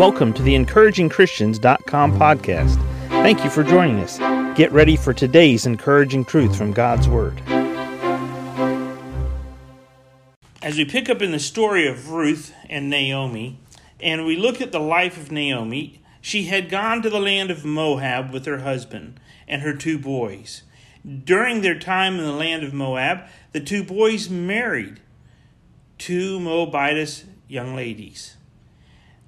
Welcome to the encouragingchristians.com podcast. Thank you for joining us. Get ready for today's encouraging truth from God's Word. As we pick up in the story of Ruth and Naomi, and we look at the life of Naomi, she had gone to the land of Moab with her husband and her two boys. During their time in the land of Moab, the two boys married two Moabitess young ladies.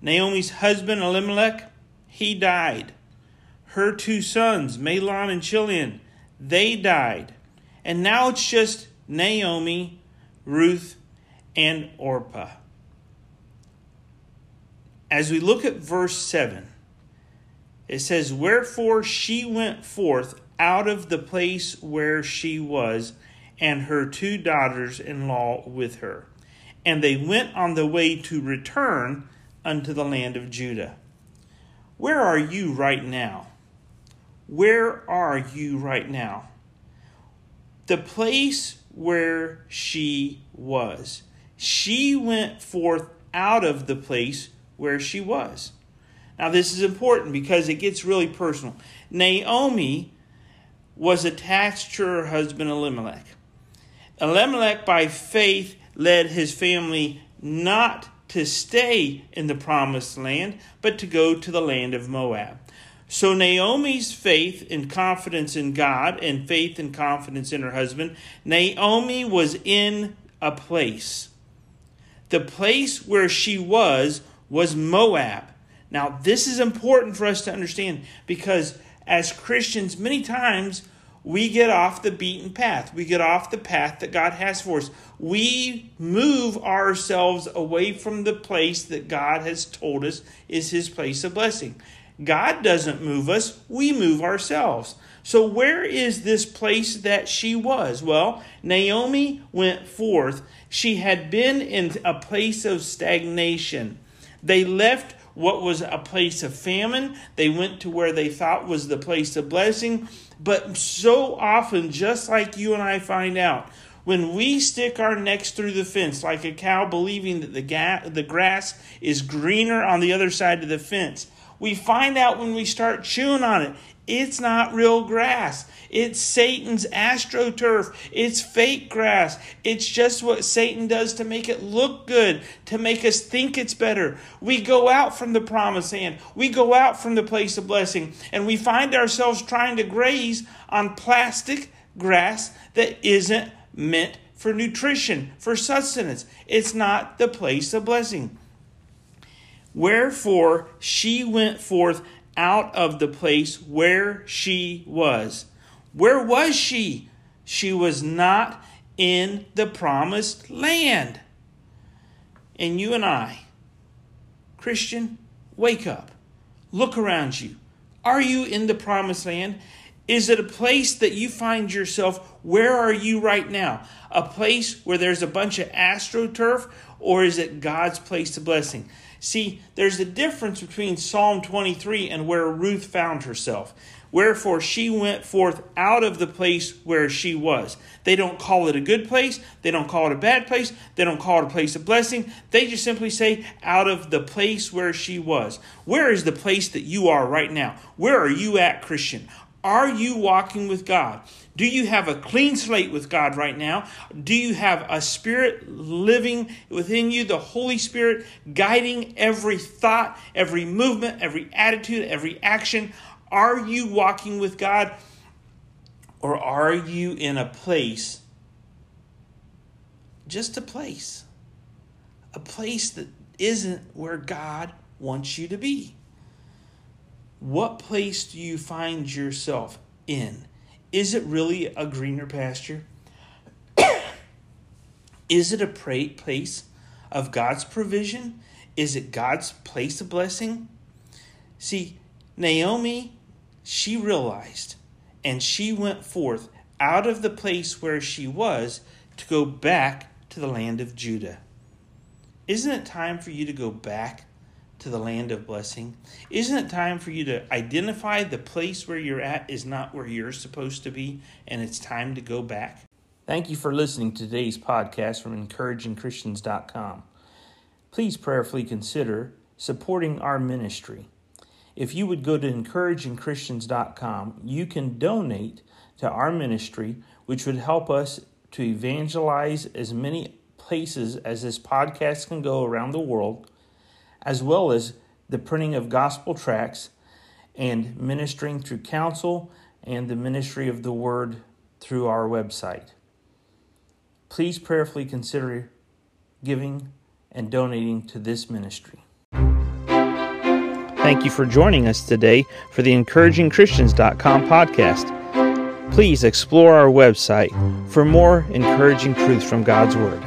Naomi's husband Elimelech, he died. Her two sons, Mahlon and Chilion, they died. And now it's just Naomi, Ruth, and Orpah. As we look at verse 7, it says, Wherefore she went forth out of the place where she was, and her two daughters in law with her. And they went on the way to return unto the land of Judah. Where are you right now? Where are you right now? The place where she was. She went forth out of the place where she was. Now, this is important because it gets really personal. Naomi was attached to her husband Elimelech. Elimelech, by faith, led his family not to stay in the promised land, but to go to the land of Moab. So Naomi's faith and confidence in God and faith and confidence in her husband, Naomi was in a place. The place where she was was Moab. Now, this is important for us to understand because as Christians, many times we get off the beaten path. We get off the path that God has for us. We move ourselves away from the place that God has told us is His place of blessing. God doesn't move us, we move ourselves. So, where is this place that she was? Well, Naomi went forth. She had been in a place of stagnation. They left what was a place of famine. They went to where they thought was the place of blessing. But so often, just like you and I find out, when we stick our necks through the fence like a cow, believing that the, ga- the grass is greener on the other side of the fence, we find out when we start chewing on it, it's not real grass. It's Satan's astroturf. It's fake grass. It's just what Satan does to make it look good, to make us think it's better. We go out from the promised land. We go out from the place of blessing, and we find ourselves trying to graze on plastic grass that isn't meant for nutrition, for sustenance. It's not the place of blessing. Wherefore she went forth out of the place where she was. Where was she? She was not in the promised land. And you and I, Christian, wake up. Look around you. Are you in the promised land? Is it a place that you find yourself? Where are you right now? A place where there's a bunch of astroturf, or is it God's place of blessing? See, there's a difference between Psalm 23 and where Ruth found herself. Wherefore she went forth out of the place where she was. They don't call it a good place. They don't call it a bad place. They don't call it a place of blessing. They just simply say out of the place where she was. Where is the place that you are right now? Where are you at, Christian? Are you walking with God? Do you have a clean slate with God right now? Do you have a spirit living within you, the Holy Spirit guiding every thought, every movement, every attitude, every action? Are you walking with God? Or are you in a place, just a place, a place that isn't where God wants you to be? What place do you find yourself in? Is it really a greener pasture? Is it a place of God's provision? Is it God's place of blessing? See, Naomi, she realized and she went forth out of the place where she was to go back to the land of Judah. Isn't it time for you to go back to the land of blessing? Isn't it time for you to identify the place where you're at is not where you're supposed to be and it's time to go back? Thank you for listening to today's podcast from encouragingchristians.com. Please prayerfully consider supporting our ministry. If you would go to encouragingchristians.com, you can donate to our ministry, which would help us to evangelize as many places as this podcast can go around the world, as well as the printing of gospel tracts and ministering through counsel and the ministry of the word through our website. Please prayerfully consider giving and donating to this ministry. Thank you for joining us today for the encouragingchristians.com podcast. Please explore our website for more encouraging truths from God's Word.